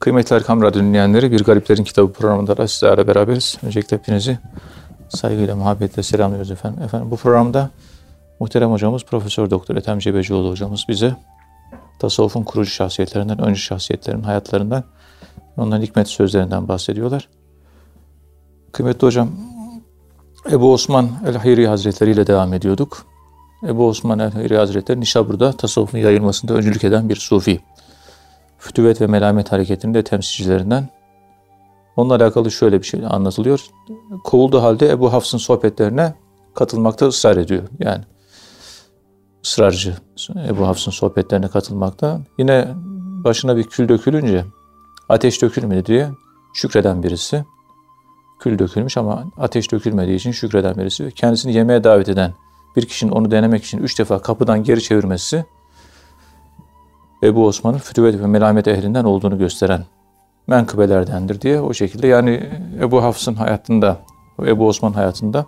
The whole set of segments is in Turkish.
Kıymetli Erkam Radyo dinleyenleri, Bir Gariplerin Kitabı programında da sizlerle beraberiz. Öncelikle hepinizi saygıyla, muhabbetle selamlıyoruz efendim. Efendim bu programda muhterem hocamız Profesör Doktor Ethem Cebecioğlu hocamız bize tasavvufun kurucu şahsiyetlerinden, öncü şahsiyetlerin hayatlarından, onların hikmet sözlerinden bahsediyorlar. Kıymetli hocam, Ebu Osman el-Hayri Hazretleri ile devam ediyorduk. Ebu Osman el-Hayri Hazretleri Nişabur'da tasavvufun yayılmasında öncülük eden bir sufi fütüvet ve melamet hareketinin de temsilcilerinden. Onunla alakalı şöyle bir şey anlatılıyor. Kovulduğu halde Ebu Hafs'ın sohbetlerine katılmakta ısrar ediyor. Yani ısrarcı Ebu Hafs'ın sohbetlerine katılmakta. Yine başına bir kül dökülünce ateş dökülmedi diye şükreden birisi. Kül dökülmüş ama ateş dökülmediği için şükreden birisi. Kendisini yemeğe davet eden bir kişinin onu denemek için üç defa kapıdan geri çevirmesi Ebu Osman'ın fütüvet ve melamet ehlinden olduğunu gösteren menkıbelerdendir diye o şekilde yani Ebu Hafs'ın hayatında, Ebu Osman hayatında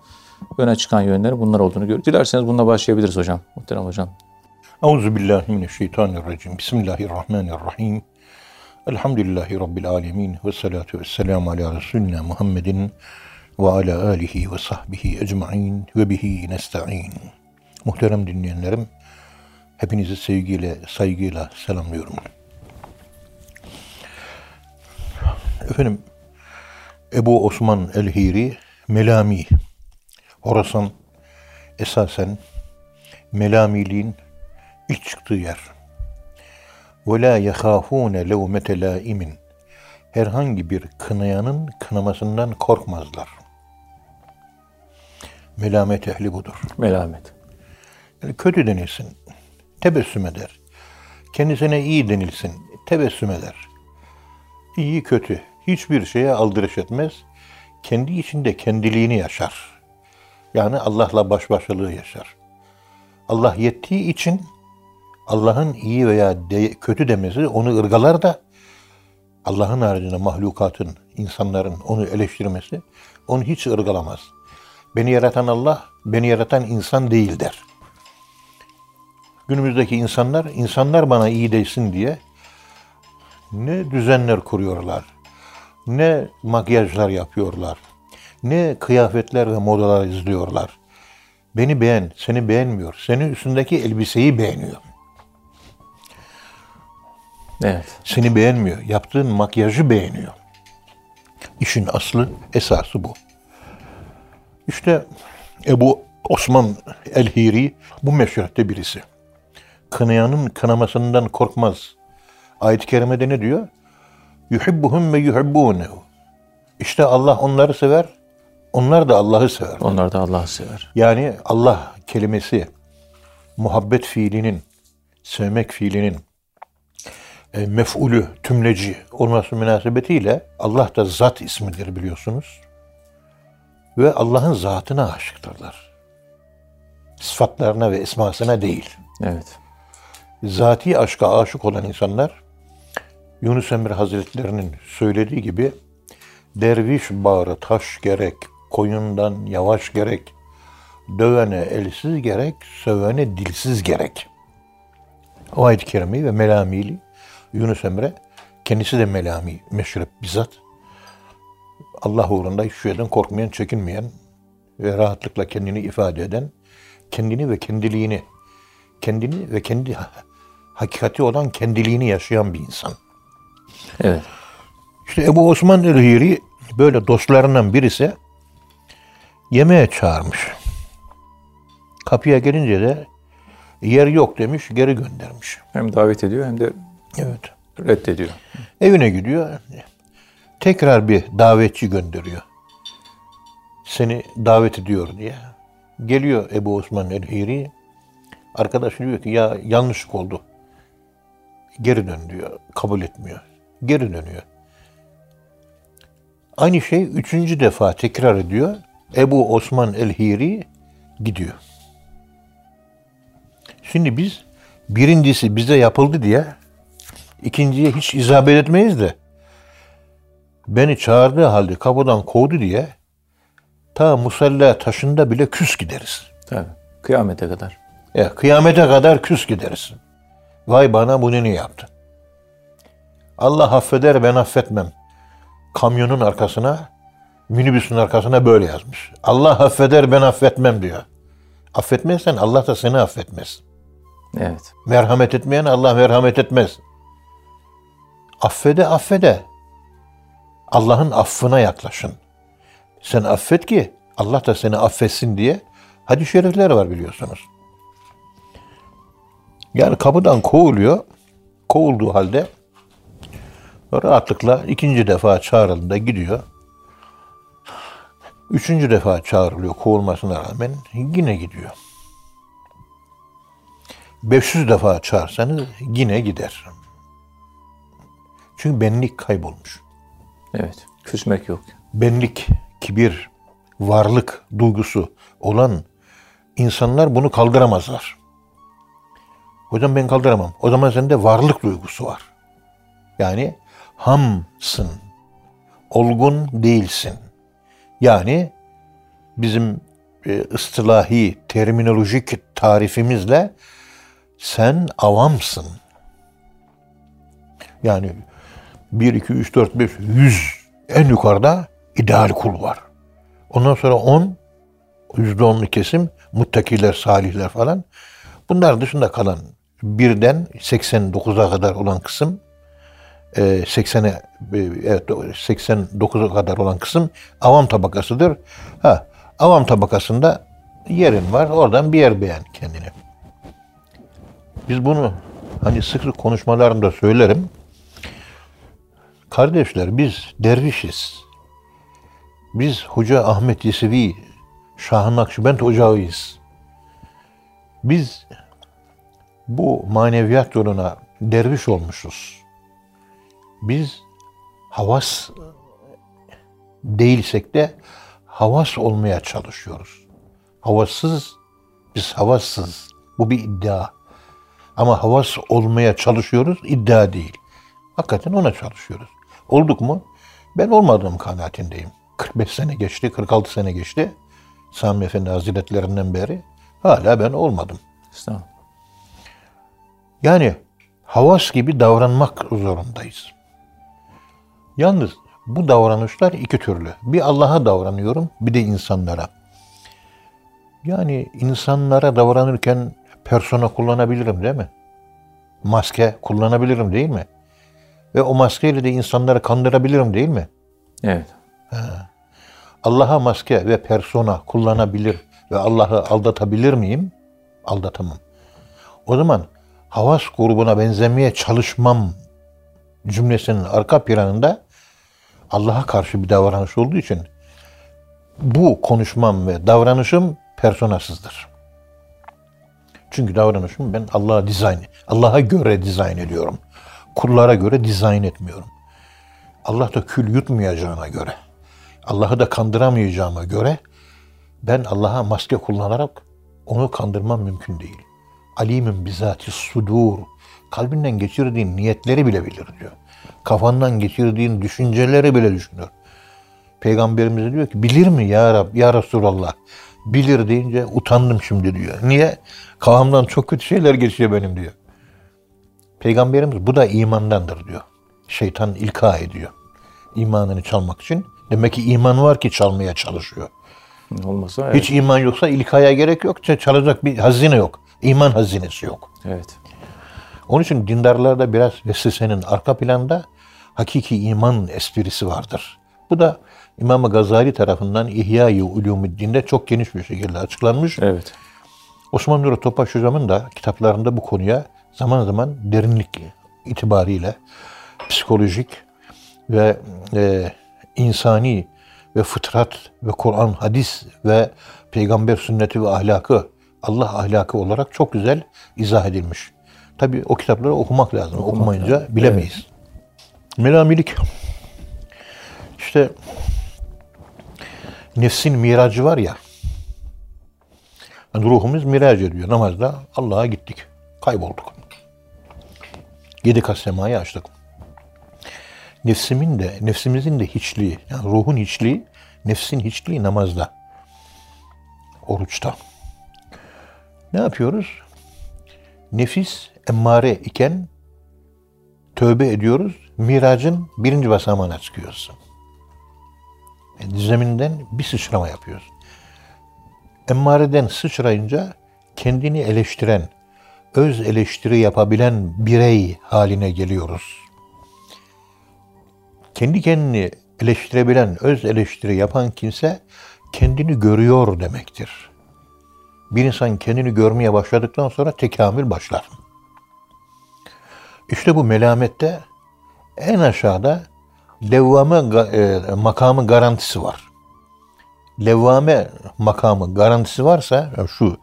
öne çıkan yönleri bunlar olduğunu görüyoruz. Dilerseniz bununla başlayabiliriz hocam, muhterem hocam. Euzu billahi mineşşeytanirracim. Bismillahirrahmanirrahim. Elhamdülillahi Rabbil alemin. Ve salatu ve selamu ala Resulina Muhammedin ve ala alihi ve sahbihi ecma'in ve bihi nesta'in. Muhterem dinleyenlerim, Hepinizi sevgiyle, saygıyla selamlıyorum. Efendim, Ebu Osman el-Hiri, Melami, Horasan esasen Melamiliğin ilk çıktığı yer. وَلَا يَخَافُونَ لَوْمَةَ لَائِمٍ Herhangi bir kınayanın kınamasından korkmazlar. Melamet ehli budur. Melamet. Yani kötü denilsin, tebessüm eder. Kendisine iyi denilsin, tebessüm eder. İyi kötü, hiçbir şeye aldırış etmez. Kendi içinde kendiliğini yaşar. Yani Allah'la baş başalığı yaşar. Allah yettiği için Allah'ın iyi veya de, kötü demesi onu ırgalar da Allah'ın haricinde mahlukatın, insanların onu eleştirmesi onu hiç ırgalamaz. Beni yaratan Allah, beni yaratan insan değil der günümüzdeki insanlar, insanlar bana iyi değsin diye ne düzenler kuruyorlar, ne makyajlar yapıyorlar, ne kıyafetler ve modalar izliyorlar. Beni beğen, seni beğenmiyor. Senin üstündeki elbiseyi beğeniyor. Evet. Seni beğenmiyor. Yaptığın makyajı beğeniyor. İşin aslı, esası bu. İşte Ebu Osman el-Hiri bu meşrette birisi kınayanın kınamasından korkmaz. Ayet-i kerimede ne diyor? Yuhibbuhum ve yuhibbunehu. İşte Allah onları sever, onlar da Allah'ı sever. Onlar da Allah'ı sever. Yani Allah kelimesi muhabbet fiilinin, sevmek fiilinin e, mef'ulü, tümleci olması münasebetiyle Allah da zat ismidir biliyorsunuz. Ve Allah'ın zatına aşıktırlar. Sıfatlarına ve esmasına değil. Evet zati aşka aşık olan insanlar Yunus Emre Hazretlerinin söylediği gibi derviş bağrı taş gerek, koyundan yavaş gerek, dövene elsiz gerek, sövene dilsiz gerek. O ayet-i kerime ve melamili Yunus Emre kendisi de melami, meşrep bizzat. Allah uğrunda hiçbir şeyden korkmayan, çekinmeyen ve rahatlıkla kendini ifade eden, kendini ve kendiliğini, kendini ve kendi hakikati olan kendiliğini yaşayan bir insan. Evet. İşte Ebu Osman el-Hiri böyle dostlarından birisi yemeğe çağırmış. Kapıya gelince de yer yok demiş, geri göndermiş. Hem davet ediyor hem de evet reddediyor. Evine gidiyor. Tekrar bir davetçi gönderiyor. Seni davet ediyor diye. Geliyor Ebu Osman el-Hiri. Arkadaş diyor ki ya yanlışlık oldu. Geri dön diyor. Kabul etmiyor. Geri dönüyor. Aynı şey üçüncü defa tekrar ediyor. Ebu Osman el-Hiri gidiyor. Şimdi biz birincisi bize yapıldı diye ikinciye hiç isabet etmeyiz de beni çağırdığı halde kapıdan kovdu diye ta musalla taşında bile küs gideriz. Tabii. Kıyamete kadar. Ya, kıyamete kadar küs gideriz. Vay bana bunu niye yaptın? Allah affeder ben affetmem. Kamyonun arkasına, minibüsün arkasına böyle yazmış. Allah affeder ben affetmem diyor. Affetmezsen Allah da seni affetmez. Evet. Merhamet etmeyen Allah merhamet etmez. Affede affede. Allah'ın affına yaklaşın. Sen affet ki Allah da seni affetsin diye hadis-i şerifler var biliyorsunuz. Yani kapıdan kovuluyor. Kovulduğu halde rahatlıkla ikinci defa çağrıldığında gidiyor. Üçüncü defa çağrılıyor kovulmasına rağmen yine gidiyor. 500 defa çağırsanız yine gider. Çünkü benlik kaybolmuş. Evet. Küsmek yok. Benlik, kibir, varlık duygusu olan insanlar bunu kaldıramazlar. Hocam ben kaldıramam. O zaman sende varlık duygusu var. Yani hamsın. Olgun değilsin. Yani bizim e, ıstılahi, terminolojik tarifimizle sen avamsın. Yani 1, 2, 3, 4, 5, 100 en yukarıda ideal kul var. Ondan sonra 10, %10'lu kesim, muttakiler, salihler falan. Bunlar dışında kalan birden 89'a kadar olan kısım 80'e e, evet 89'a kadar olan kısım avam tabakasıdır. Ha, avam tabakasında yerin var. Oradan bir yer beğen kendini. Biz bunu hani sık sık konuşmalarımda söylerim. Kardeşler biz dervişiz. Biz Hoca Ahmet Yesevi Şah-ı Nakşibend ocağıyız. Biz bu maneviyat yoluna derviş olmuşuz. Biz havas değilsek de havas olmaya çalışıyoruz. Havassız, biz havassız. Bu bir iddia. Ama havas olmaya çalışıyoruz, iddia değil. Hakikaten ona çalışıyoruz. Olduk mu? Ben olmadığım kanaatindeyim. 45 sene geçti, 46 sene geçti. Sami Efendi Hazretlerinden beri hala ben olmadım. Estağfurullah. Yani havas gibi davranmak zorundayız. Yalnız bu davranışlar iki türlü. Bir Allah'a davranıyorum, bir de insanlara. Yani insanlara davranırken persona kullanabilirim değil mi? Maske kullanabilirim değil mi? Ve o maskeyle de insanları kandırabilirim değil mi? Evet. Allah'a maske ve persona kullanabilir ve Allah'ı aldatabilir miyim? Aldatamam. O zaman havas grubuna benzemeye çalışmam cümlesinin arka planında Allah'a karşı bir davranış olduğu için bu konuşmam ve davranışım personasızdır. Çünkü davranışım ben Allah'a dizayn, Allah'a göre dizayn ediyorum. Kullara göre dizayn etmiyorum. Allah da kül yutmayacağına göre, Allah'ı da kandıramayacağıma göre ben Allah'a maske kullanarak onu kandırmam mümkün değil. Alimim bizati sudur. Kalbinden geçirdiğin niyetleri bile bilir diyor. Kafandan geçirdiğin düşünceleri bile düşünür. Peygamberimiz diyor ki bilir mi ya Rab, ya Resulallah? Bilir deyince utandım şimdi diyor. Niye? Kafamdan çok kötü şeyler geçiyor benim diyor. Peygamberimiz bu da imandandır diyor. Şeytan ilka ediyor. İmanını çalmak için. Demek ki iman var ki çalmaya çalışıyor. Olmasa evet. Hiç iman yoksa ilkaya gerek yok. Çalacak bir hazine yok. İman hazinesi yok. Evet. Onun için dindarlarda biraz vesvesenin arka planda hakiki iman esprisi vardır. Bu da İmam Gazali tarafından İhya-i Ulumuddin'de çok geniş bir şekilde açıklanmış. Evet. Osman Nuri Topaş hocamın da kitaplarında bu konuya zaman zaman derinlik itibariyle psikolojik ve e, insani ve fıtrat ve Kur'an, hadis ve peygamber sünneti ve ahlakı, Allah ahlakı olarak çok güzel izah edilmiş. Tabi o kitapları okumak lazım. Okumak Okumayınca lazım. bilemeyiz. Melamilik işte nefsin miracı var ya. Yani ruhumuz miraç ediyor. Namazda Allah'a gittik. Kaybolduk. Yedi kat semayı açtık. Nefsimin de, nefsimizin de hiçliği, yani ruhun hiçliği, nefsin hiçliği namazda. Oruçta. Ne yapıyoruz? Nefis emmare iken tövbe ediyoruz. miracın birinci basamağına çıkıyorsun. Yani zeminden bir sıçrama yapıyorsun. Emmareden sıçrayınca kendini eleştiren, öz eleştiri yapabilen birey haline geliyoruz. Kendi kendini eleştirebilen, öz eleştiri yapan kimse kendini görüyor demektir. Bir insan kendini görmeye başladıktan sonra tekamül başlar. İşte bu melamette en aşağıda levvame e, makamı garantisi var. Levvame makamı garantisi varsa şu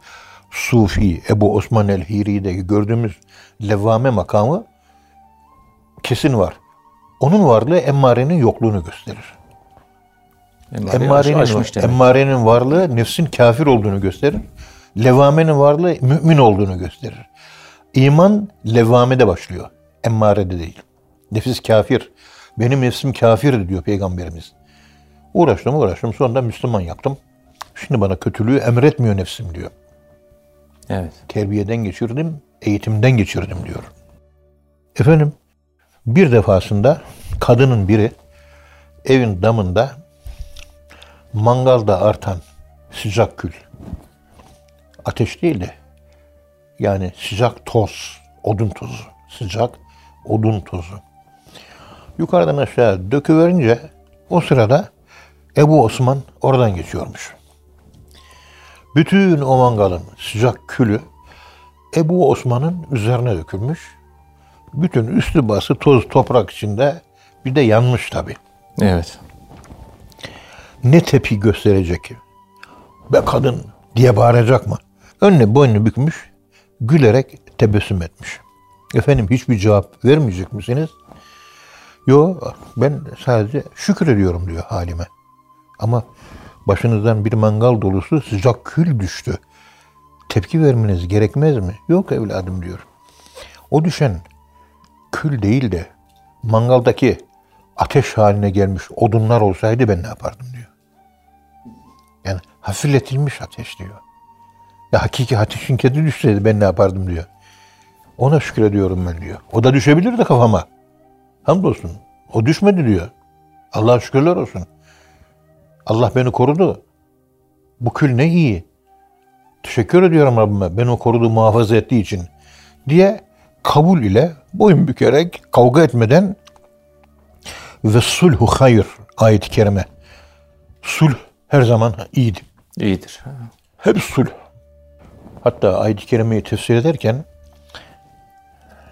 Sufi Ebu Osman el-Hiri'deki gördüğümüz levvame makamı kesin var. Onun varlığı emmarenin yokluğunu gösterir. Emmarenin, emmarenin varlığı nefsin kafir olduğunu gösterir. Levvamenin varlığı mümin olduğunu gösterir. İman levvamede başlıyor. Emmarede değil. Nefis kafir. Benim nefsim kafir diyor Peygamberimiz. Uğraştım uğraştım sonunda Müslüman yaptım. Şimdi bana kötülüğü emretmiyor nefsim diyor. Evet. Terbiyeden geçirdim, eğitimden geçirdim diyor. Efendim bir defasında kadının biri evin damında mangalda artan sıcak kül, ateş değil de yani sıcak toz, odun tozu, sıcak odun tozu. Yukarıdan aşağı döküverince o sırada Ebu Osman oradan geçiyormuş. Bütün o mangalın sıcak külü Ebu Osman'ın üzerine dökülmüş. Bütün üstü bası toz toprak içinde bir de yanmış tabi. Evet. Ne tepi gösterecek? Be kadın diye bağıracak mı? Önüne boynunu bükmüş, gülerek tebessüm etmiş. Efendim hiçbir cevap vermeyecek misiniz? Yo ben sadece şükür ediyorum diyor halime. Ama başınızdan bir mangal dolusu sıcak kül düştü. Tepki vermeniz gerekmez mi? Yok evladım diyor. O düşen kül değil de mangaldaki ateş haline gelmiş odunlar olsaydı ben ne yapardım diyor. Yani hafifletilmiş ateş diyor. Ya hakiki ateşin kedi düşseydi ben ne yapardım diyor. Ona şükür ediyorum ben diyor. O da düşebilir de kafama. Hamdolsun. O düşmedi diyor. Allah'a şükürler olsun. Allah beni korudu. Bu kül ne iyi. Teşekkür ediyorum Rabbime. Beni korudu, muhafaza ettiği için. Diye kabul ile boyun bükerek kavga etmeden ve sulhu hayır ayet-i kerime. Sulh her zaman iyidir. İyidir. Hep sulh. Hatta ayet-i kerimeyi tefsir ederken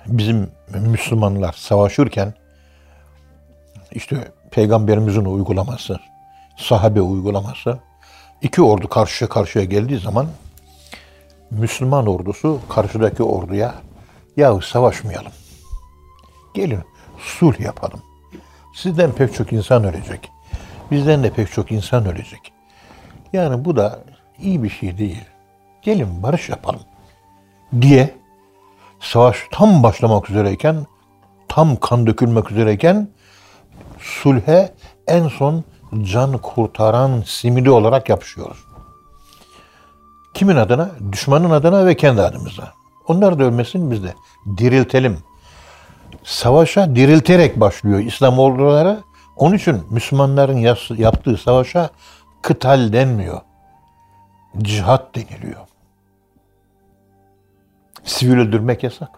bizim Müslümanlar savaşırken işte peygamberimizin uygulaması, sahabe uygulaması iki ordu karşı karşıya geldiği zaman Müslüman ordusu karşıdaki orduya yahu savaşmayalım. Gelin sulh yapalım. Sizden pek çok insan ölecek. Bizden de pek çok insan ölecek. Yani bu da iyi bir şey değil. Gelin barış yapalım diye savaş tam başlamak üzereyken, tam kan dökülmek üzereyken sulhe en son can kurtaran simidi olarak yapışıyoruz. Kimin adına? Düşmanın adına ve kendi adımıza. Onlar da ölmesin biz de. Diriltelim. Savaşa dirilterek başlıyor İslam orduları. Onun için Müslümanların yaptığı savaşa kıtal denmiyor. Cihat deniliyor. Sivil öldürmek yasak.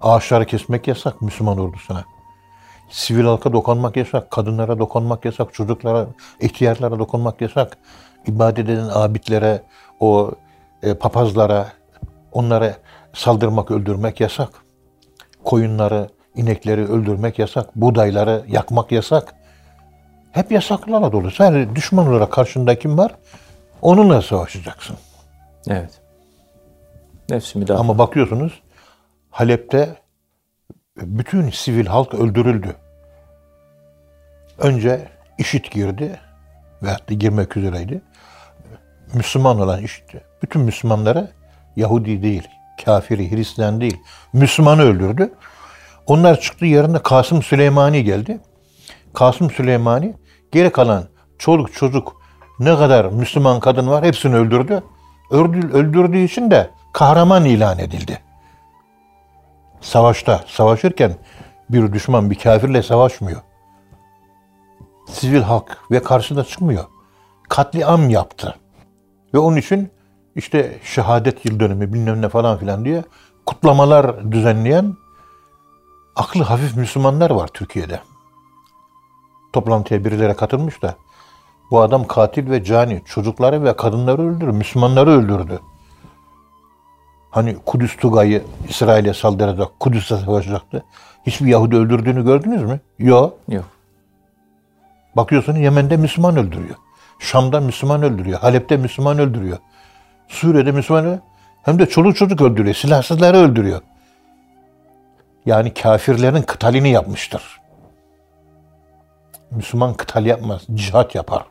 Ağaçları kesmek yasak Müslüman ordusuna. Sivil halka dokunmak yasak, kadınlara dokunmak yasak, çocuklara, ihtiyarlara dokunmak yasak. İbadet eden abidlere, o e, papazlara, onlara saldırmak, öldürmek yasak. Koyunları, inekleri öldürmek yasak, buğdayları yakmak yasak. Hep yasaklarla dolu. Sadece düşman olarak karşında kim var? Onunla savaşacaksın. Evet. Nefsi müdafaa. Ama bakıyorsunuz Halep'te bütün sivil halk öldürüldü. Önce işit girdi veyahut da girmek üzereydi. Müslüman olan işit. Bütün Müslümanlara Yahudi değil, kafiri, Hristiyan değil, Müslümanı öldürdü. Onlar çıktı yerine Kasım Süleymani geldi. Kasım Süleymani geri kalan çoluk çocuk ne kadar Müslüman kadın var hepsini öldürdü. Öldür, öldürdüğü için de kahraman ilan edildi. Savaşta, savaşırken Bir düşman bir kafirle savaşmıyor. Sivil halk ve karşısına çıkmıyor. Katliam yaptı. Ve onun için işte şehadet yıl dönümü bilmem ne falan filan diye kutlamalar düzenleyen aklı hafif Müslümanlar var Türkiye'de. Toplantıya birileri katılmış da bu adam katil ve cani çocukları ve kadınları öldürdü, Müslümanları öldürdü. Hani Kudüs Tugay'ı İsrail'e saldıracak, Kudüs'e savaşacaktı. Hiçbir Yahudi öldürdüğünü gördünüz mü? Yok. Yok. Bakıyorsun Yemen'de Müslüman öldürüyor. Şam'da Müslüman öldürüyor. Halep'te Müslüman öldürüyor. Suriye'de Müslüman öldürüyor. Hem de çoluk çocuk öldürüyor. Silahsızları öldürüyor. Yani kafirlerin kıtalini yapmıştır. Müslüman kıtal yapmaz. Cihat yapar.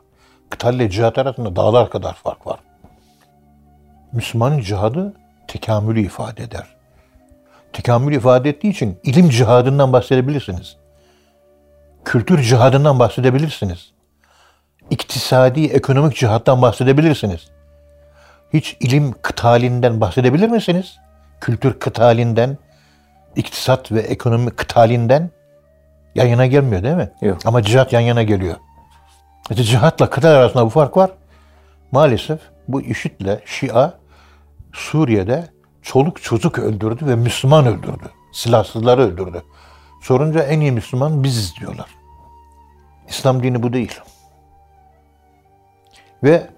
Kıtal ile cihat arasında dağlar kadar fark var. Müslümanın cihadı tekamülü ifade eder. Tekamül ifade ettiği için ilim cihadından bahsedebilirsiniz. Kültür cihadından bahsedebilirsiniz. İktisadi, ekonomik cihattan bahsedebilirsiniz. Hiç ilim kıtalinden bahsedebilir misiniz? Kültür kıtalinden, iktisat ve ekonomi kıtalinden yan yana gelmiyor değil mi? Yok. Ama cihat yan yana geliyor. İşte cihatla kıtal arasında bu fark var. Maalesef bu IŞİD'le Şia Suriye'de çoluk çocuk öldürdü ve Müslüman öldürdü. Silahsızları öldürdü. Sorunca en iyi Müslüman biziz diyorlar. İslam dini bu değil. Ve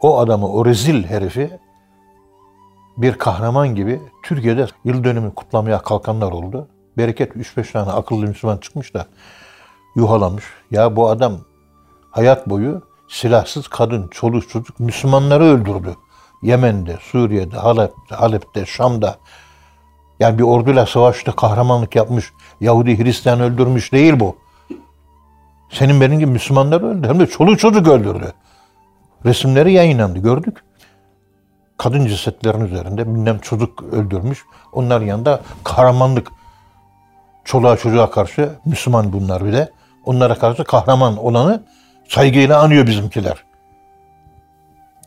o adamı, o rezil herifi bir kahraman gibi Türkiye'de yıl dönümü kutlamaya kalkanlar oldu. Bereket 3-5 tane akıllı Müslüman çıkmış da yuhalamış. Ya bu adam hayat boyu silahsız kadın, çoluk çocuk Müslümanları öldürdü. Yemen'de, Suriye'de, Halep'te, Halep'te, Şam'da. Yani bir orduyla savaşta kahramanlık yapmış, Yahudi Hristiyan öldürmüş değil bu. Senin benim gibi Müslümanları öldürdü. Hem de çoluk çocuk öldürdü. Resimleri yayınlandı, gördük. Kadın cesetlerin üzerinde bilmem çocuk öldürmüş. Onların yanında kahramanlık. Çoluğa çocuğa karşı Müslüman bunlar bir de. Onlara karşı kahraman olanı saygıyla anıyor bizimkiler.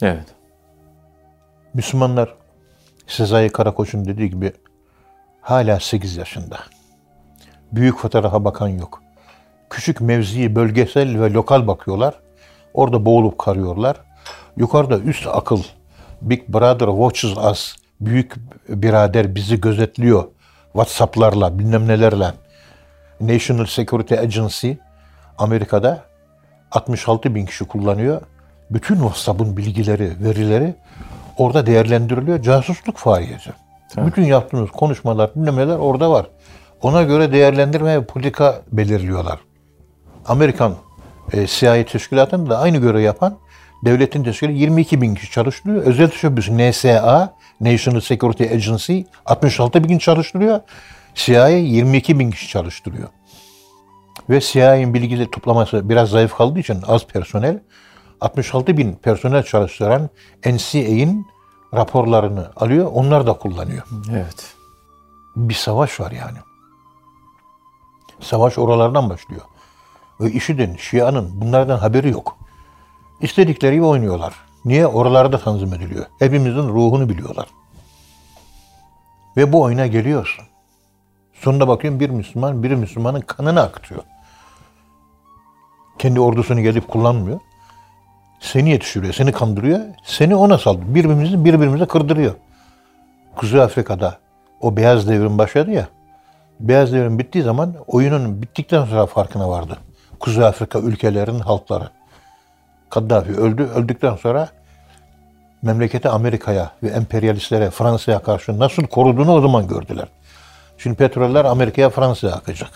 Evet. Müslümanlar Sezai Karakoç'un dediği gibi hala 8 yaşında. Büyük fotoğrafa bakan yok. Küçük mevziyi bölgesel ve lokal bakıyorlar. Orada boğulup karıyorlar. Yukarıda üst akıl, Big Brother watches us, büyük birader bizi gözetliyor. Whatsapp'larla, bilmem nelerle. National Security Agency Amerika'da 66 bin kişi kullanıyor. Bütün WhatsApp'ın bilgileri, verileri orada değerlendiriliyor. Casusluk faaliyeti. Bütün yaptığınız konuşmalar, dinlemeler orada var. Ona göre değerlendirme ve politika belirliyorlar. Amerikan e, CIA teşkilatını da aynı görev yapan devletin teşkilatı 22 bin kişi çalıştırıyor. Özel teşebbüs NSA, National Security Agency 66 bin çalıştırıyor. CIA 22 bin kişi çalıştırıyor. Ve CIA'nin bilgileri toplaması biraz zayıf kaldığı için az personel 66 bin personel çalıştıran NCA'in raporlarını alıyor, onlar da kullanıyor. Evet. Bir savaş var yani. Savaş oralardan başlıyor. Ve IŞİD'in, Şia'nın bunlardan haberi yok. İstedikleri gibi oynuyorlar. Niye? Oralarda tanzim ediliyor. Hepimizin ruhunu biliyorlar. Ve bu oyuna geliyorsun. Sonunda bakıyorum bir Müslüman, bir Müslümanın kanını akıtıyor. Kendi ordusunu gelip kullanmıyor. Seni yetiştiriyor, seni kandırıyor. Seni ona saldırıyor. Birbirimizi birbirimize kırdırıyor. Kuzey Afrika'da o beyaz devrim başladı ya. Beyaz devrim bittiği zaman oyunun bittikten sonra farkına vardı. Kuzey Afrika ülkelerinin halkları. Kaddafi öldü. Öldükten sonra memleketi Amerika'ya ve emperyalistlere, Fransa'ya karşı nasıl koruduğunu o zaman gördüler. Şimdi petroller Amerika'ya, Fransa'ya akacak.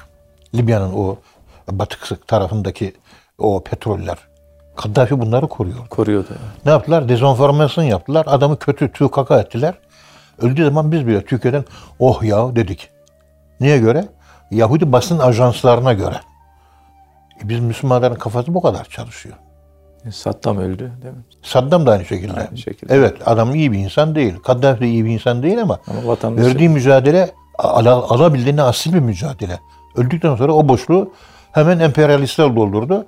Libya'nın o batık tarafındaki o petroller. Kaddafi bunları koruyor. Koruyordu. Ne yaptılar? Dezenformasyon yaptılar. Adamı kötü tüy kaka ettiler. Öldüğü zaman biz bile Türkiye'den oh ya dedik. Niye göre? Yahudi basın ajanslarına göre. E biz Müslümanların kafası bu kadar çalışıyor. Saddam öldü değil mi? Saddam da aynı şekilde. Aynı şekilde. Evet adam iyi bir insan değil. Kaddafi de iyi bir insan değil ama, Ama verdiği mücadele ala, alabildiğine asil bir mücadele. Öldükten sonra o boşluğu hemen emperyalistler doldurdu.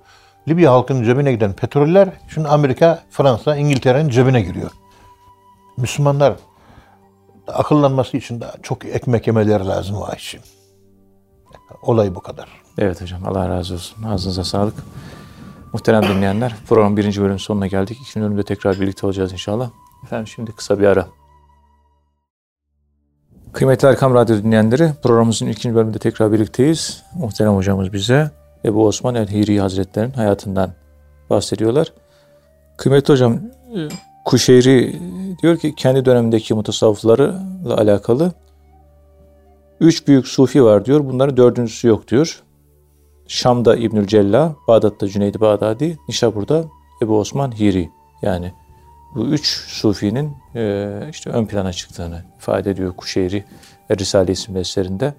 Libya halkının cebine giden petroller şimdi Amerika, Fransa, İngiltere'nin cebine giriyor. Müslümanlar akıllanması için de çok ekmek yemeleri lazım o için. olay bu kadar. Evet hocam Allah razı olsun. Ağzınıza sağlık. Muhterem dinleyenler programın birinci bölümün sonuna geldik. İkinci bölümde tekrar birlikte olacağız inşallah. Efendim şimdi kısa bir ara. Kıymetli Erkam Radyo dinleyenleri programımızın ikinci bölümünde tekrar birlikteyiz. Muhterem hocamız bize Ebu Osman el-Hiri Hazretleri'nin hayatından bahsediyorlar. Kıymetli hocam e, Kuşeyri diyor ki kendi dönemindeki mutasavvıflarla alakalı üç büyük sufi var diyor. Bunların dördüncüsü yok diyor. Şam'da İbnül Cella, Bağdat'ta Cüneydi Bağdadi, Nişabur'da Ebu Osman Hiri. Yani bu üç sufinin e, işte ön plana çıktığını ifade ediyor Kuşeyri Risale isimli eserinde.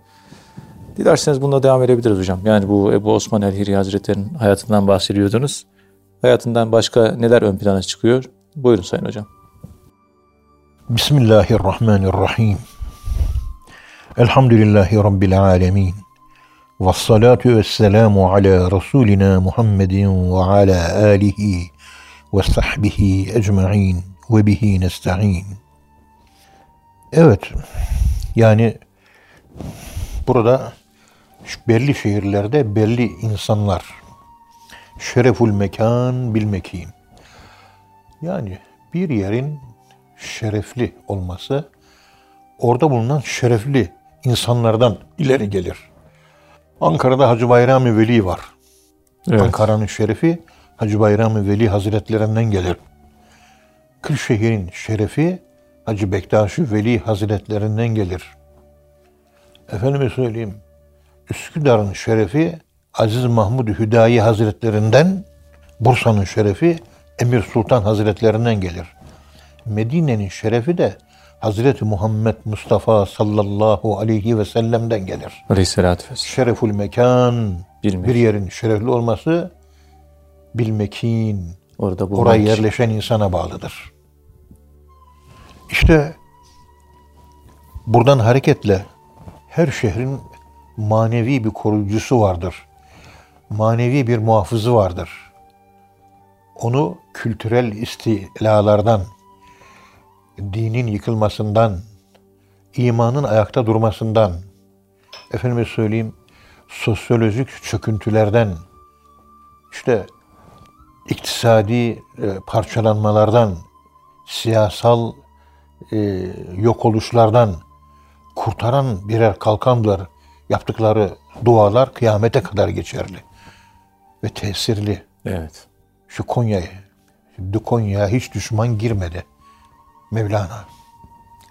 Dilerseniz bununla devam edebiliriz hocam. Yani bu Ebu Osman el-Hiri Hazretleri'nin hayatından bahsediyordunuz. Hayatından başka neler ön plana çıkıyor? Buyurun Sayın Hocam. Bismillahirrahmanirrahim. Elhamdülillahi Rabbil alemin. Ve salatu ve selamu ala Resulina Muhammedin ve ala alihi ve sahbihi ecma'in ve bihi nesta'in. Evet, yani burada belli şehirlerde belli insanlar şereful mekan bil mekin. Yani bir yerin şerefli olması orada bulunan şerefli insanlardan ileri gelir. Ankara'da Hacı Bayrami Veli var. Evet. Ankara'nın şerefi Hacı Bayrami Veli Hazretlerinden gelir. Kırşehir'in şerefi Hacı Bektaşi Veli Hazretlerinden gelir. Efendime söyleyeyim, Üsküdar'ın şerefi Aziz Mahmud Hüdayi Hazretlerinden, Bursa'nın şerefi Emir Sultan Hazretlerinden gelir. Medine'nin şerefi de Hazreti Muhammed Mustafa sallallahu aleyhi ve sellem'den gelir. Aleyhisselatü vesselam. Şereful mekan, Bilmek. bir yerin şerefli olması bilmekin, Orada oraya yerleşen insana bağlıdır. İşte buradan hareketle her şehrin manevi bir koruyucusu vardır. Manevi bir muhafızı vardır. Onu kültürel istilalardan, dinin yıkılmasından, imanın ayakta durmasından, efendime söyleyeyim, sosyolojik çöküntülerden, işte iktisadi e, parçalanmalardan, siyasal e, yok oluşlardan kurtaran birer kalkanlar yaptıkları dualar kıyamete kadar geçerli ve tesirli. Evet. Şu Konya'ya, Konya'ya hiç düşman girmedi. Mevlana.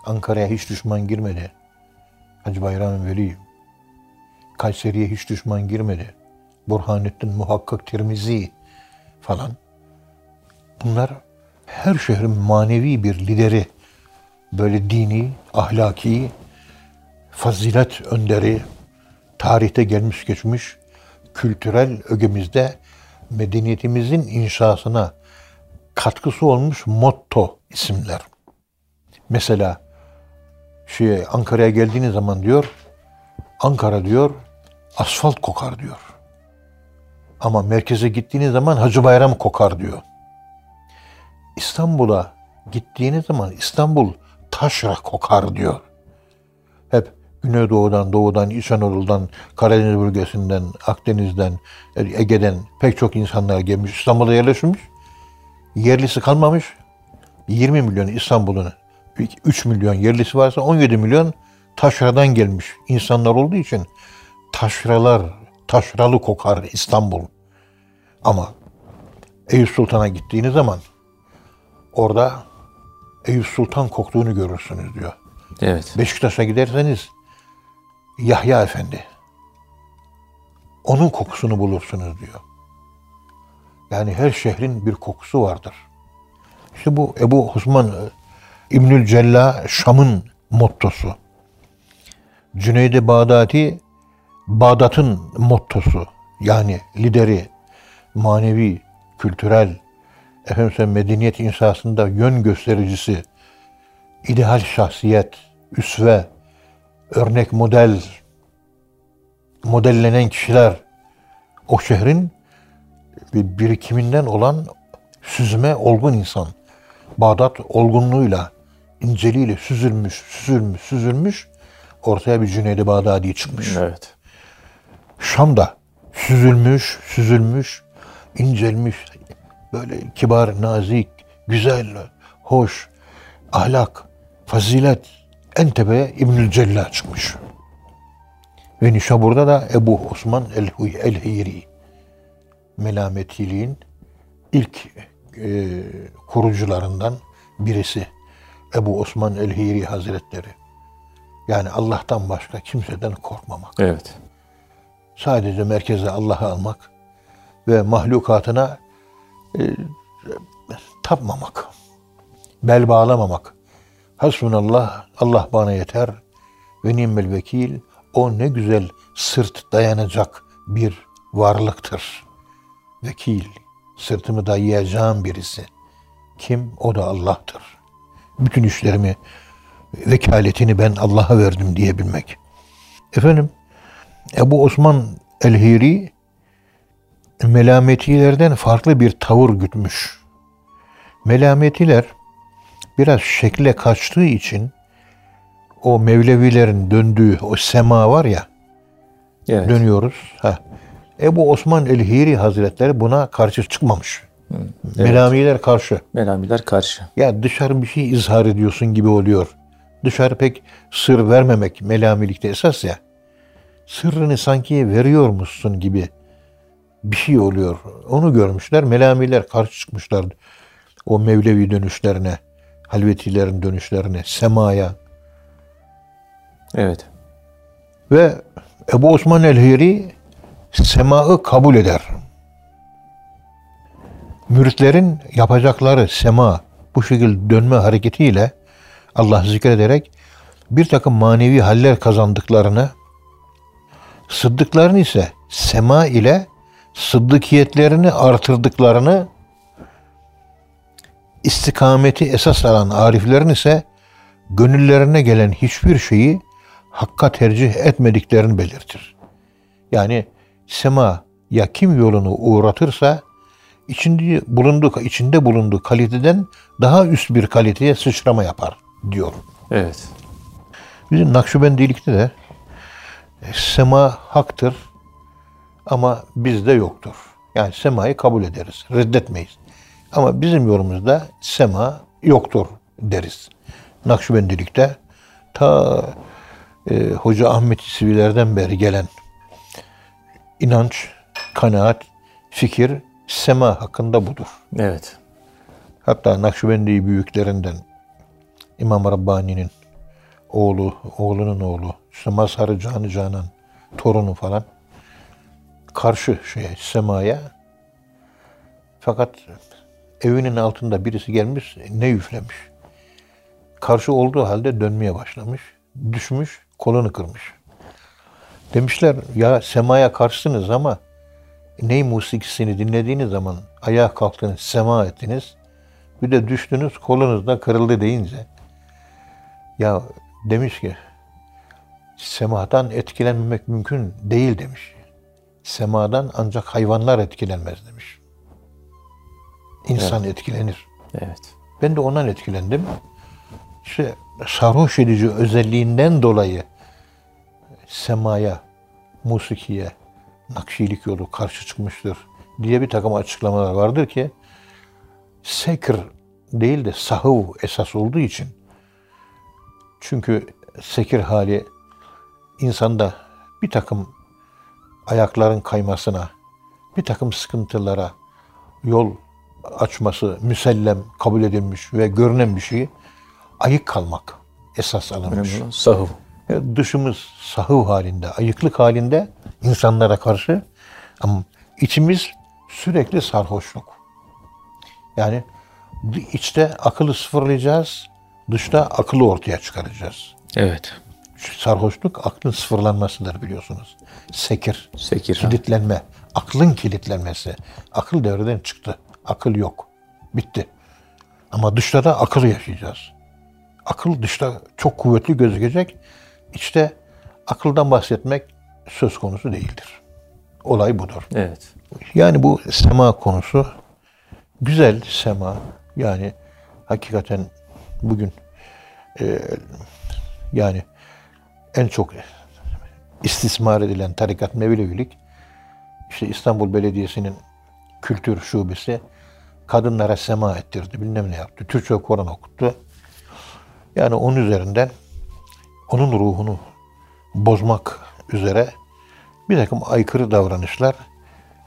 Ankara'ya hiç düşman girmedi. Hacı Bayram Veli. Kayseri'ye hiç düşman girmedi. Burhanettin Muhakkak Tirmizi falan. Bunlar her şehrin manevi bir lideri. Böyle dini, ahlaki, fazilet önderi, tarihte gelmiş geçmiş kültürel ögemizde medeniyetimizin inşasına katkısı olmuş motto isimler. Mesela şey Ankara'ya geldiğiniz zaman diyor Ankara diyor asfalt kokar diyor. Ama merkeze gittiğiniz zaman Hacı Bayram kokar diyor. İstanbul'a gittiğiniz zaman İstanbul taşra kokar diyor. Hep Güneydoğu'dan, Doğu'dan, İç Anadolu'dan, Karadeniz bölgesinden, Akdeniz'den, Ege'den pek çok insanlar gelmiş. İstanbul'a yerleşmiş. Yerlisi kalmamış. 20 milyon İstanbul'un 3 milyon yerlisi varsa 17 milyon taşradan gelmiş insanlar olduğu için taşralar, taşralı kokar İstanbul. Ama Eyüp Sultan'a gittiğiniz zaman orada Eyüp Sultan koktuğunu görürsünüz diyor. Evet. Beşiktaş'a giderseniz Yahya Efendi. Onun kokusunu bulursunuz diyor. Yani her şehrin bir kokusu vardır. İşte bu Ebu Osman İbnül Cella Şam'ın mottosu. Cüneydi Bağdati Bağdat'ın mottosu. Yani lideri, manevi, kültürel, efendim medeniyet insasında yön göstericisi, ideal şahsiyet, üsve, örnek model, modellenen kişiler o şehrin bir birikiminden olan süzme olgun insan. Bağdat olgunluğuyla, inceliğiyle süzülmüş, süzülmüş, süzülmüş ortaya bir Cüneydi Bağdadi çıkmış. Evet. Şam'da süzülmüş, süzülmüş, incelmiş, böyle kibar, nazik, güzel, hoş, ahlak, fazilet en tepeye İbnül Cella çıkmış. Ve Nişabur'da da Ebu Osman el-Hiri melametiliğin ilk e, kurucularından birisi. Ebu Osman el-Hiri Hazretleri. Yani Allah'tan başka kimseden korkmamak. Evet. Sadece merkeze Allah'ı almak ve mahlukatına e, tapmamak. Bel bağlamamak. Hasbunallah, Allah bana yeter ve nimmel vekil. O ne güzel sırt dayanacak bir varlıktır. Vekil, sırtımı dayayacağım birisi. Kim? O da Allah'tır. Bütün işlerimi, vekaletini ben Allah'a verdim diyebilmek. Efendim, Ebu Osman el-Hiri melametilerden farklı bir tavır gütmüş. Melametiler biraz şekle kaçtığı için o Mevlevilerin döndüğü o sema var ya Evet. dönüyoruz. Ha. Ebu Osman el-Hiri Hazretleri buna karşı çıkmamış. Evet. Melamiler karşı. Melamiler karşı. Ya dışarı bir şey izhar ediyorsun gibi oluyor. Dışarı pek sır vermemek melamilikte esas ya. Sırrını sanki veriyormuşsun gibi bir şey oluyor. Onu görmüşler. Melamiler karşı çıkmışlar. O Mevlevi dönüşlerine, halvetilerin dönüşlerine, semaya. Evet. Ve Ebu Osman el-Hiri semaı kabul eder. Müritlerin yapacakları sema bu şekilde dönme hareketiyle Allah zikrederek bir takım manevi haller kazandıklarını, sıddıkların ise sema ile sıddıkiyetlerini artırdıklarını, istikameti esas alan ariflerin ise gönüllerine gelen hiçbir şeyi hakka tercih etmediklerini belirtir. Yani sema ya kim yolunu uğratırsa içinde bulunduğu içinde bulunduğu kaliteden daha üst bir kaliteye sıçrama yapar diyor. Evet. Bizim Nakşibendilikte de e, sema haktır ama bizde yoktur. Yani semayı kabul ederiz, reddetmeyiz. Ama bizim yorumumuzda sema yoktur deriz. Nakşibendilikte ta e, Hoca Ahmet İsvilerden beri gelen inanç, kanaat, fikir sema hakkında budur. Evet. Hatta Nakşibendi büyüklerinden İmam Rabbani'nin oğlu, oğlunun oğlu, işte Mazhar-ı Canı Canan torunu falan karşı şeye, semaya fakat evinin altında birisi gelmiş ne üflemiş. Karşı olduğu halde dönmeye başlamış. Düşmüş, kolunu kırmış. Demişler ya semaya karşısınız ama ney musikisini dinlediğiniz zaman ayağa kalktınız, sema ettiniz. Bir de düştünüz, kolunuz da kırıldı deyince. Ya demiş ki semadan etkilenmemek mümkün değil demiş. Semadan ancak hayvanlar etkilenmez demiş. İnsan etkilenir. Evet. Ben de ondan etkilendim. İşte sarhoş edici özelliğinden dolayı semaya, musikiye, nakşilik yolu karşı çıkmıştır diye bir takım açıklamalar vardır ki sekr değil de sahuv esas olduğu için çünkü sekir hali insanda bir takım ayakların kaymasına, bir takım sıkıntılara yol açması müsellem kabul edilmiş ve görünen bir şeyi ayık kalmak esas alınmış. Önemli sahıv. E, Dışımız sahıv halinde, ayıklık halinde insanlara karşı ama içimiz sürekli sarhoşluk. Yani içte akıllı sıfırlayacağız, dışta akıllı ortaya çıkaracağız. Evet. Sarhoşluk aklın sıfırlanmasıdır biliyorsunuz. Sekir, Sekir. ha. kilitlenme, aklın kilitlenmesi. Akıl devreden çıktı. Akıl yok. Bitti. Ama dışta da akıl yaşayacağız. Akıl dışta çok kuvvetli gözükecek. İçte akıldan bahsetmek söz konusu değildir. Olay budur. Evet. Yani bu sema konusu güzel sema. Yani hakikaten bugün e, yani en çok istismar edilen tarikat Mevlevilik işte İstanbul Belediyesi'nin kültür şubesi kadınlara sema ettirdi. Bilmem ne yaptı. Türkçe Kur'an okuttu. Yani onun üzerinden onun ruhunu bozmak üzere bir takım aykırı davranışlar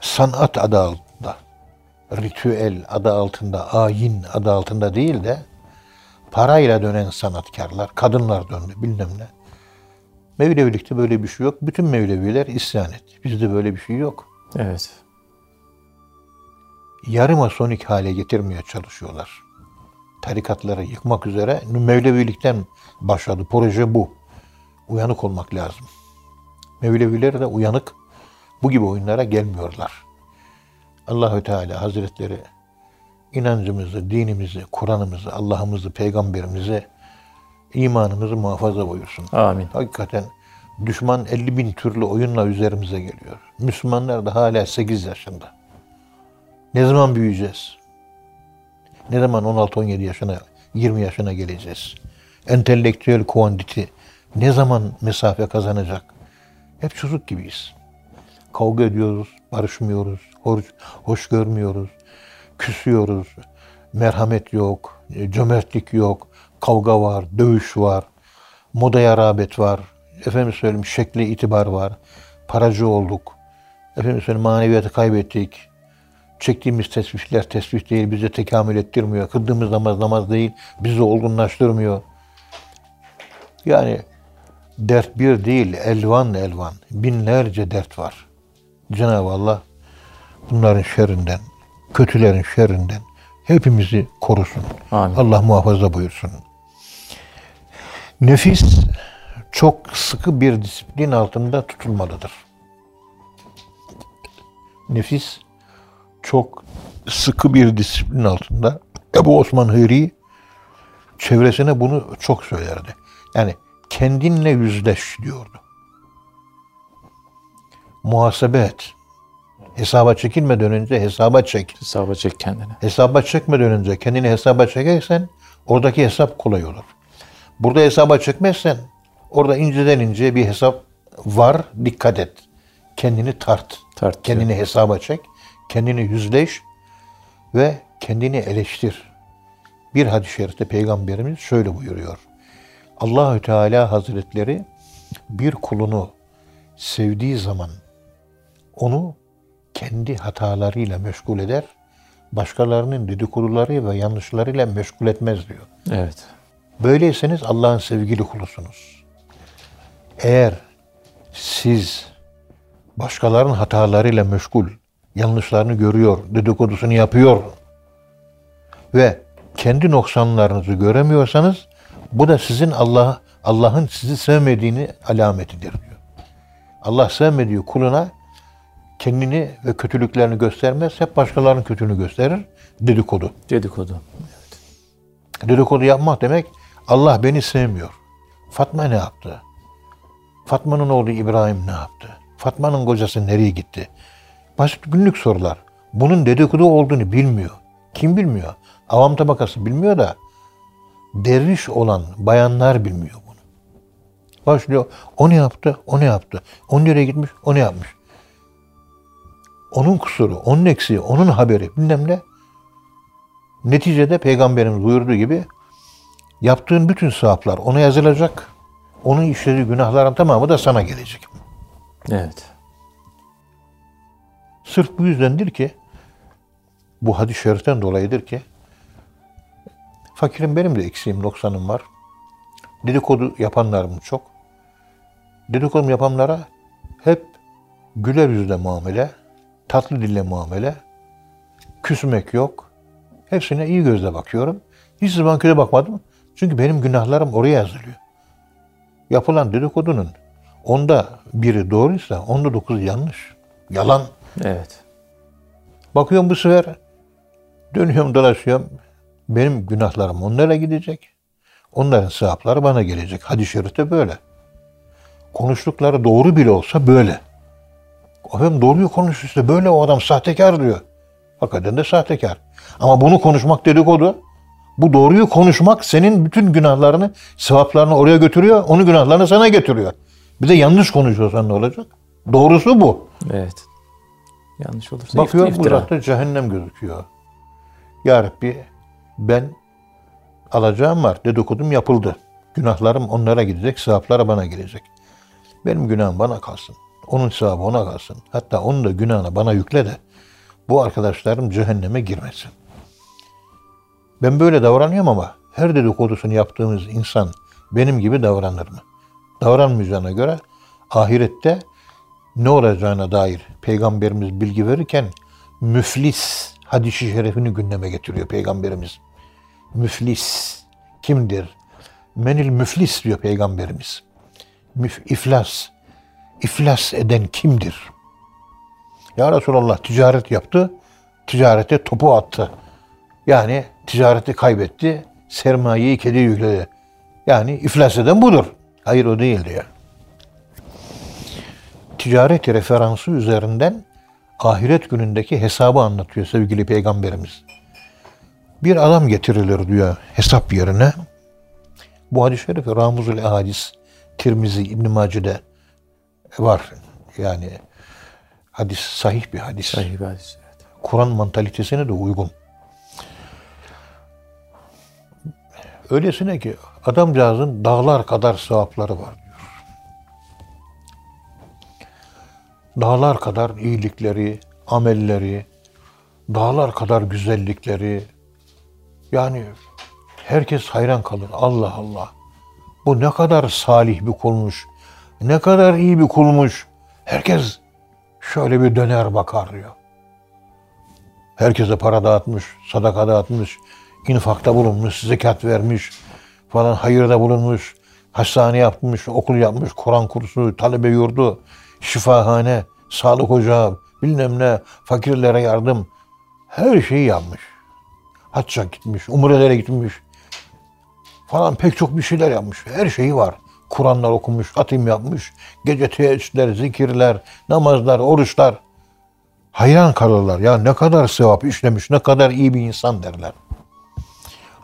sanat adı altında, ritüel adı altında, ayin adı altında değil de parayla dönen sanatkarlar, kadınlar döndü bilmem ne. Mevlevilikte böyle bir şey yok. Bütün Mevleviler isyan etti. Bizde böyle bir şey yok. Evet. Yarı masonik hale getirmeye çalışıyorlar. Tarikatları yıkmak üzere Mevlevilikten başladı. Proje bu. Uyanık olmak lazım. Mevleviler de uyanık bu gibi oyunlara gelmiyorlar. Allahü Teala Hazretleri inancımızı, dinimizi, Kur'an'ımızı, Allah'ımızı, peygamberimizi, imanımızı muhafaza buyursun. Amin. Hakikaten düşman 50 bin türlü oyunla üzerimize geliyor. Müslümanlar da hala 8 yaşında. Ne zaman büyüyeceğiz? Ne zaman 16-17 yaşına, 20 yaşına geleceğiz? Entelektüel kuantiti ne zaman mesafe kazanacak? Hep çocuk gibiyiz. Kavga ediyoruz, barışmıyoruz, hoş, hoş görmüyoruz, küsüyoruz. Merhamet yok, cömertlik yok, kavga var, dövüş var, modaya rağbet var, efendim söyleyeyim şekli itibar var, paracı olduk, efendim söyleyeyim maneviyatı kaybettik, çektiğimiz tesbihler tesbih değil, bize tekamül ettirmiyor, kıldığımız namaz namaz değil, bizi olgunlaştırmıyor. Yani dert bir değil, elvan elvan, binlerce dert var. Cenab-ı Allah bunların şerrinden, kötülerin şerrinden hepimizi korusun. Amin. Allah muhafaza buyursun. Nefis çok sıkı bir disiplin altında tutulmalıdır. Nefis çok sıkı bir disiplin altında. Ebu Osman Hıri çevresine bunu çok söylerdi. Yani kendinle yüzleş diyordu. Muhasebe et. Hesaba çekilmeden önce hesaba çek. Hesaba çek kendini. Hesaba çekmeden önce kendini hesaba çekersen oradaki hesap kolay olur. Burada hesaba çekmezsen orada inceden ince bir hesap var. Dikkat et. Kendini tart. Tart. Kendini hesaba çek. Kendini yüzleş ve kendini eleştir. Bir hadis-i şerifte peygamberimiz şöyle buyuruyor. Allahü Teala Hazretleri bir kulunu sevdiği zaman onu kendi hatalarıyla meşgul eder, başkalarının dedikoduları ve yanlışlarıyla meşgul etmez diyor. Evet. Böyleyseniz Allah'ın sevgili kulusunuz. Eğer siz başkalarının hatalarıyla meşgul, yanlışlarını görüyor, dedikodusunu yapıyor ve kendi noksanlarınızı göremiyorsanız bu da sizin Allah Allah'ın sizi sevmediğini alametidir diyor. Allah sevmediği kuluna kendini ve kötülüklerini göstermez. Hep başkalarının kötülüğünü gösterir. Dedikodu. Dedikodu. Dedikodu yapmak demek Allah beni sevmiyor. Fatma ne yaptı? Fatma'nın oğlu İbrahim ne yaptı? Fatma'nın kocası nereye gitti? Basit günlük sorular. Bunun dedikodu olduğunu bilmiyor. Kim bilmiyor? Avam tabakası bilmiyor da derviş olan bayanlar bilmiyor bunu. Başlıyor. O ne yaptı? O ne yaptı? O nereye gitmiş? O ne yapmış? Onun kusuru, onun eksiği, onun haberi bilmem ne. Neticede peygamberimiz buyurduğu gibi yaptığın bütün sevaplar ona yazılacak. Onun işlediği günahların tamamı da sana gelecek. Evet. Sırf bu yüzdendir ki bu hadis-i şeriften dolayıdır ki fakirim benim de eksiğim, noksanım var. Dedikodu yapanlarım çok. Dedikodu yapanlara hep güler yüzle muamele, tatlı dille muamele, küsmek yok. Hepsine iyi gözle bakıyorum. Hiç zaman kötü bakmadım. Çünkü benim günahlarım oraya yazılıyor. Yapılan dedikodunun onda biri doğruysa onda dokuz yanlış. Yalan. Evet. Bakıyorum bu sefer dönüyorum dolaşıyorum. Benim günahlarım onlara gidecek. Onların sevapları bana gelecek. Hadis-i şerifte böyle. Konuştukları doğru bile olsa böyle. Efendim doğruyu konuşuyorsa böyle o adam sahtekar diyor. Hakikaten de sahtekar. Ama bunu konuşmak dedikodu. Bu doğruyu konuşmak senin bütün günahlarını, sevaplarını oraya götürüyor. Onun günahlarını sana getiriyor. Bir de yanlış konuşuyorsan ne olacak? Doğrusu bu. Evet. Yanlış olursa Bakıyor iftira. uzakta cehennem gözüküyor. Ya Rabbi ben alacağım var. Dedikodum yapıldı. Günahlarım onlara gidecek, sevapları bana gelecek. Benim günahım bana kalsın. Onun sevabı ona kalsın. Hatta onun da günahını bana yükle de bu arkadaşlarım cehenneme girmesin. Ben böyle davranıyorum ama her dedikodusunu yaptığımız insan benim gibi davranır mı? Davranmayacağına göre ahirette ne olacağına dair peygamberimiz bilgi verirken müflis hadisi şerefini gündeme getiriyor peygamberimiz. Müflis kimdir? Menil müflis diyor peygamberimiz. Müf, iflas. İflas eden kimdir? Ya Resulallah ticaret yaptı. Ticarete topu attı. Yani ticareti kaybetti. Sermayeyi kedi yükledi. Yani iflas eden budur. Hayır o değil diyor. Ticaret referansı üzerinden ahiret günündeki hesabı anlatıyor sevgili peygamberimiz. Bir adam getirilir diyor hesap yerine. Bu hadis-i şerif Ramuzul Hadis Tirmizi İbn Mace'de var. Yani hadis sahih bir hadis. Sahih bir hadis. Evet. Kur'an mantalitesine de uygun. Öylesine ki adamcağızın dağlar kadar sevapları var Dağlar kadar iyilikleri, amelleri, dağlar kadar güzellikleri. Yani herkes hayran kalır. Allah Allah. Bu ne kadar salih bir kulmuş. Ne kadar iyi bir kulmuş. Herkes şöyle bir döner bakar diyor. Herkese para dağıtmış, sadaka dağıtmış, infakta bulunmuş, zekat vermiş, falan hayırda bulunmuş, hastane yapmış, okul yapmış, Kur'an kursu, talebe yurdu, şifahane, sağlık ocağı, bilmem ne, fakirlere yardım, her şeyi yapmış. Hacca gitmiş, umrelere gitmiş, falan pek çok bir şeyler yapmış. Her şeyi var. Kur'anlar okumuş, hatim yapmış, gece teheccüdler, zikirler, namazlar, oruçlar. Hayran kalırlar. Ya ne kadar sevap işlemiş, ne kadar iyi bir insan derler.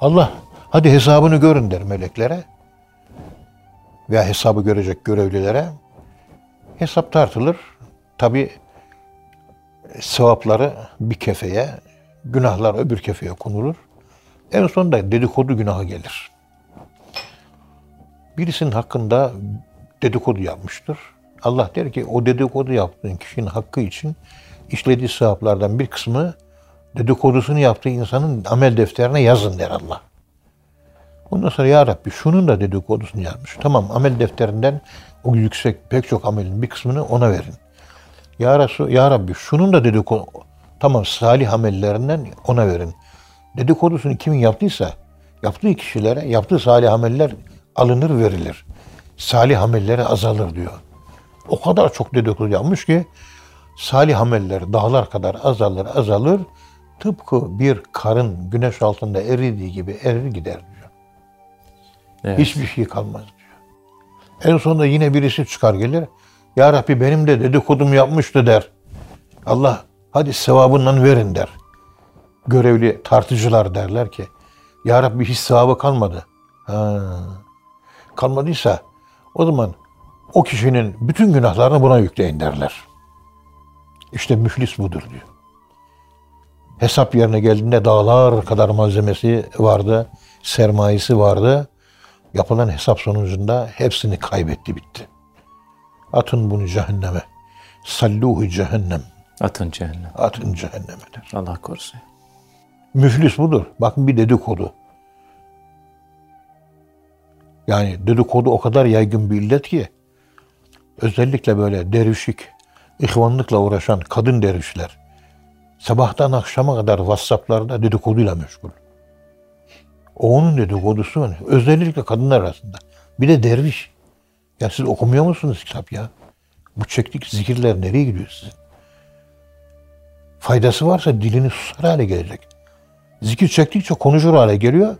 Allah hadi hesabını görün der meleklere. Veya hesabı görecek görevlilere. Hesap tartılır. Tabi sevapları bir kefeye, günahlar öbür kefeye konulur. En sonunda dedikodu günahı gelir. Birisinin hakkında dedikodu yapmıştır. Allah der ki o dedikodu yaptığın kişinin hakkı için işlediği sevaplardan bir kısmı dedikodusunu yaptığı insanın amel defterine yazın der Allah. Ondan sonra ya Rabbi şunun da dedikodusunu yazmış. Tamam amel defterinden o yüksek pek çok amelin bir kısmını ona verin. Ya, Resul, ya Rabbi şunun da dedikodu tamam salih amellerinden ona verin. Dedikodusunu kimin yaptıysa yaptığı kişilere yaptığı salih ameller alınır verilir. Salih amelleri azalır diyor. O kadar çok dedikodu yapmış ki salih ameller dağlar kadar azalır azalır. Tıpkı bir karın güneş altında eridiği gibi erir gider diyor. Evet. Hiçbir şey kalmaz diyor. En sonunda yine birisi çıkar gelir. Ya Rabbi benim de dedikodumu yapmıştı der. Allah hadi sevabından verin der. Görevli tartıcılar derler ki Ya Rabbi hiç sevabı kalmadı. Ha. Kalmadıysa o zaman o kişinin bütün günahlarını buna yükleyin derler. İşte müflis budur diyor. Hesap yerine geldiğinde dağlar kadar malzemesi vardı, sermayesi vardı. Yapılan hesap sonucunda hepsini kaybetti bitti. Atın bunu cehenneme. Salluhu cehennem. Atın cehennem. Atın cehenneme der. Allah korusun. Müflis budur. Bakın bir dedikodu. Yani dedikodu o kadar yaygın bir illet ki özellikle böyle dervişlik, ihvanlıkla uğraşan kadın dervişler sabahtan akşama kadar WhatsApp'larda dedikoduyla meşgul. Onun dedikodusu var. Özellikle kadınlar arasında. Bir de derviş. Ya siz okumuyor musunuz kitap ya? Bu çektik zikirler nereye gidiyor sizin? Faydası varsa dilini susar hale gelecek. Zikir çektikçe konuşur hale geliyor.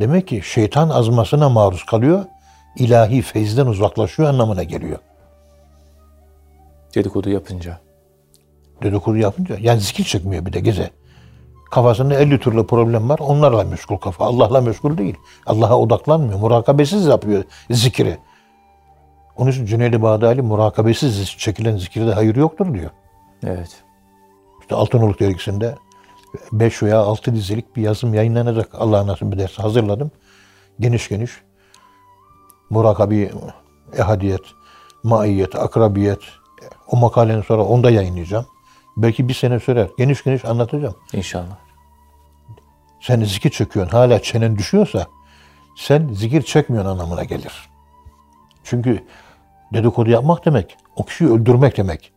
Demek ki şeytan azmasına maruz kalıyor. ilahi feyizden uzaklaşıyor anlamına geliyor. Dedikodu yapınca. Dedikodu yapınca. Yani zikir çekmiyor bir de geze. Kafasında 50 türlü problem var. Onlarla meşgul kafa. Allah'la meşgul değil. Allah'a odaklanmıyor. Murakabesiz yapıyor zikri. Onun için Cüneyd-i Bağdadi murakabesiz çekilen zikirde hayır yoktur diyor. Evet. İşte Altınoluk dergisinde 5 veya 6 dizilik bir yazım yayınlanacak. Allah nasip ederse hazırladım. Geniş geniş. Murakabi, ehadiyet, maiyet, akrabiyet. O makalenin sonra onu da yayınlayacağım. Belki bir sene sürer. Geniş geniş anlatacağım. İnşallah. Sen zikir çekiyorsun. Hala çenen düşüyorsa sen zikir çekmiyorsun anlamına gelir. Çünkü dedikodu yapmak demek o kişiyi öldürmek demek.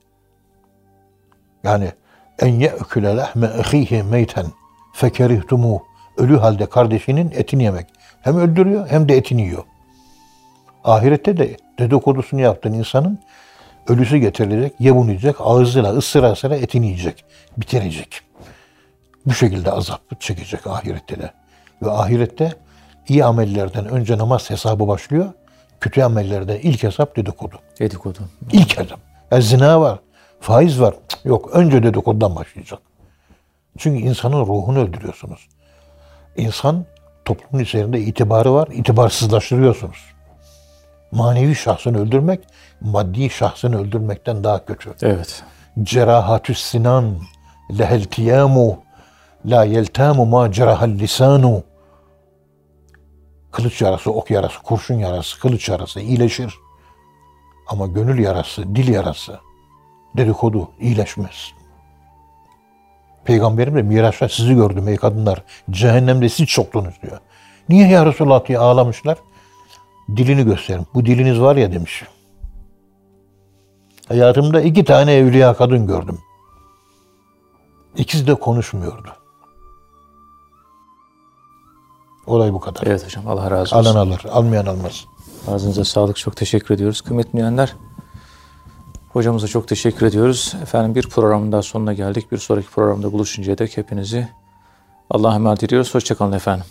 Yani en ye'küle lehme ehihi meyten fekerihtumu ölü halde kardeşinin etini yemek. Hem öldürüyor hem de etini yiyor. Ahirette de dedikodusunu yaptığın insanın ölüsü getirilecek, ye bunu yiyecek, ağzıyla ısıra ısıra etini yiyecek, bitirecek. Bu şekilde azap çekecek ahirette de. Ve ahirette iyi amellerden önce namaz hesabı başlıyor. Kötü amellerden ilk hesap dedikodu. Dedikodu. İlk hesap. Yani zina var, faiz var. Yok önce dedikodudan başlayacak. Çünkü insanın ruhunu öldürüyorsunuz. İnsan toplumun üzerinde itibarı var, itibarsızlaştırıyorsunuz. Manevi şahsını öldürmek, maddi şahsını öldürmekten daha kötü Evet. cerahatü sinan lehel tiyamu la yeltamu ma cerahal lisanu kılıç yarası, ok yarası, kurşun yarası, kılıç yarası iyileşir. Ama gönül yarası, dil yarası, dedikodu iyileşmez. Peygamberim de Miraç'ta sizi gördüm ey kadınlar. Cehennemde siz çoktunuz diyor. Niye ya Resulallah diye ağlamışlar? Dilini gösterin. Bu diliniz var ya demiş. Hayatımda iki tane evliya kadın gördüm. İkisi de konuşmuyordu. Olay bu kadar. Evet hocam. Allah razı olsun. Alan alır, almayan almaz. Ağzınıza sağlık. Çok teşekkür ediyoruz. Kıymetli dinleyenler. Hocamıza çok teşekkür ediyoruz. Efendim bir programın daha sonuna geldik. Bir sonraki programda buluşuncaya dek hepinizi Allah'a emanet ediyoruz. Hoşçakalın efendim.